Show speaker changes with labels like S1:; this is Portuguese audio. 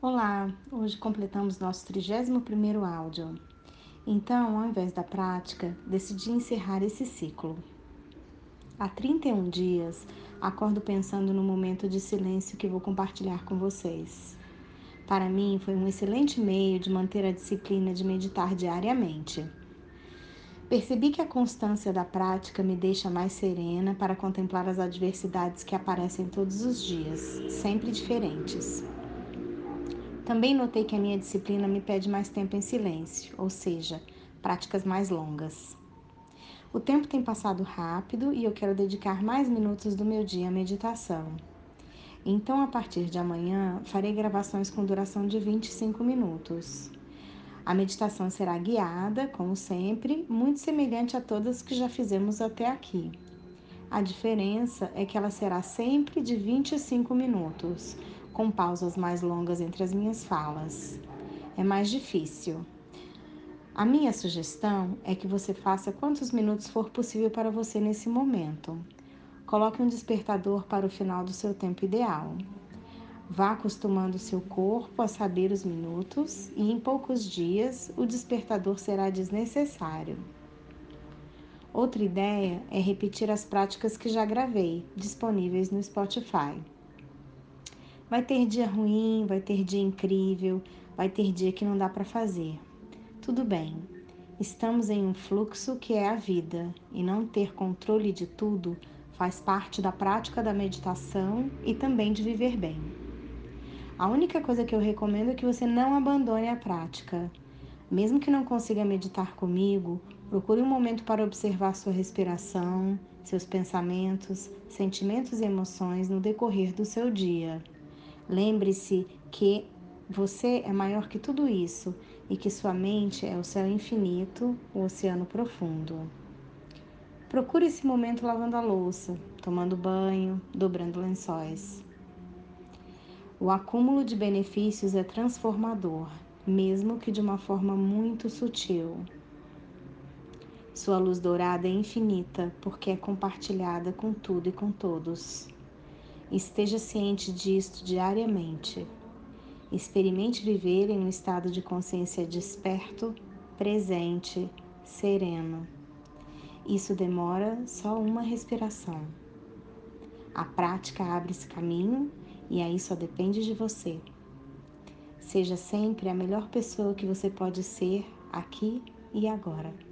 S1: Olá, hoje completamos nosso 31º áudio. Então, ao invés da prática, decidi encerrar esse ciclo. Há 31 dias, acordo pensando no momento de silêncio que vou compartilhar com vocês. Para mim, foi um excelente meio de manter a disciplina de meditar diariamente. Percebi que a constância da prática me deixa mais serena para contemplar as adversidades que aparecem todos os dias, sempre diferentes. Também notei que a minha disciplina me pede mais tempo em silêncio, ou seja, práticas mais longas. O tempo tem passado rápido e eu quero dedicar mais minutos do meu dia à meditação. Então, a partir de amanhã, farei gravações com duração de 25 minutos. A meditação será guiada, como sempre, muito semelhante a todas que já fizemos até aqui. A diferença é que ela será sempre de 25 minutos, com pausas mais longas entre as minhas falas. É mais difícil. A minha sugestão é que você faça quantos minutos for possível para você nesse momento. Coloque um despertador para o final do seu tempo ideal. Vá acostumando seu corpo a saber os minutos e em poucos dias o despertador será desnecessário. Outra ideia é repetir as práticas que já gravei, disponíveis no Spotify. Vai ter dia ruim, vai ter dia incrível, vai ter dia que não dá para fazer. Tudo bem. Estamos em um fluxo que é a vida e não ter controle de tudo faz parte da prática da meditação e também de viver bem. A única coisa que eu recomendo é que você não abandone a prática. Mesmo que não consiga meditar comigo, procure um momento para observar sua respiração, seus pensamentos, sentimentos e emoções no decorrer do seu dia. Lembre-se que você é maior que tudo isso e que sua mente é o céu infinito, o oceano profundo. Procure esse momento lavando a louça, tomando banho, dobrando lençóis. O acúmulo de benefícios é transformador, mesmo que de uma forma muito sutil. Sua luz dourada é infinita porque é compartilhada com tudo e com todos. Esteja ciente disto diariamente. Experimente viver em um estado de consciência desperto, presente, sereno. Isso demora só uma respiração. A prática abre esse caminho e aí só depende de você. Seja sempre a melhor pessoa que você pode ser aqui e agora.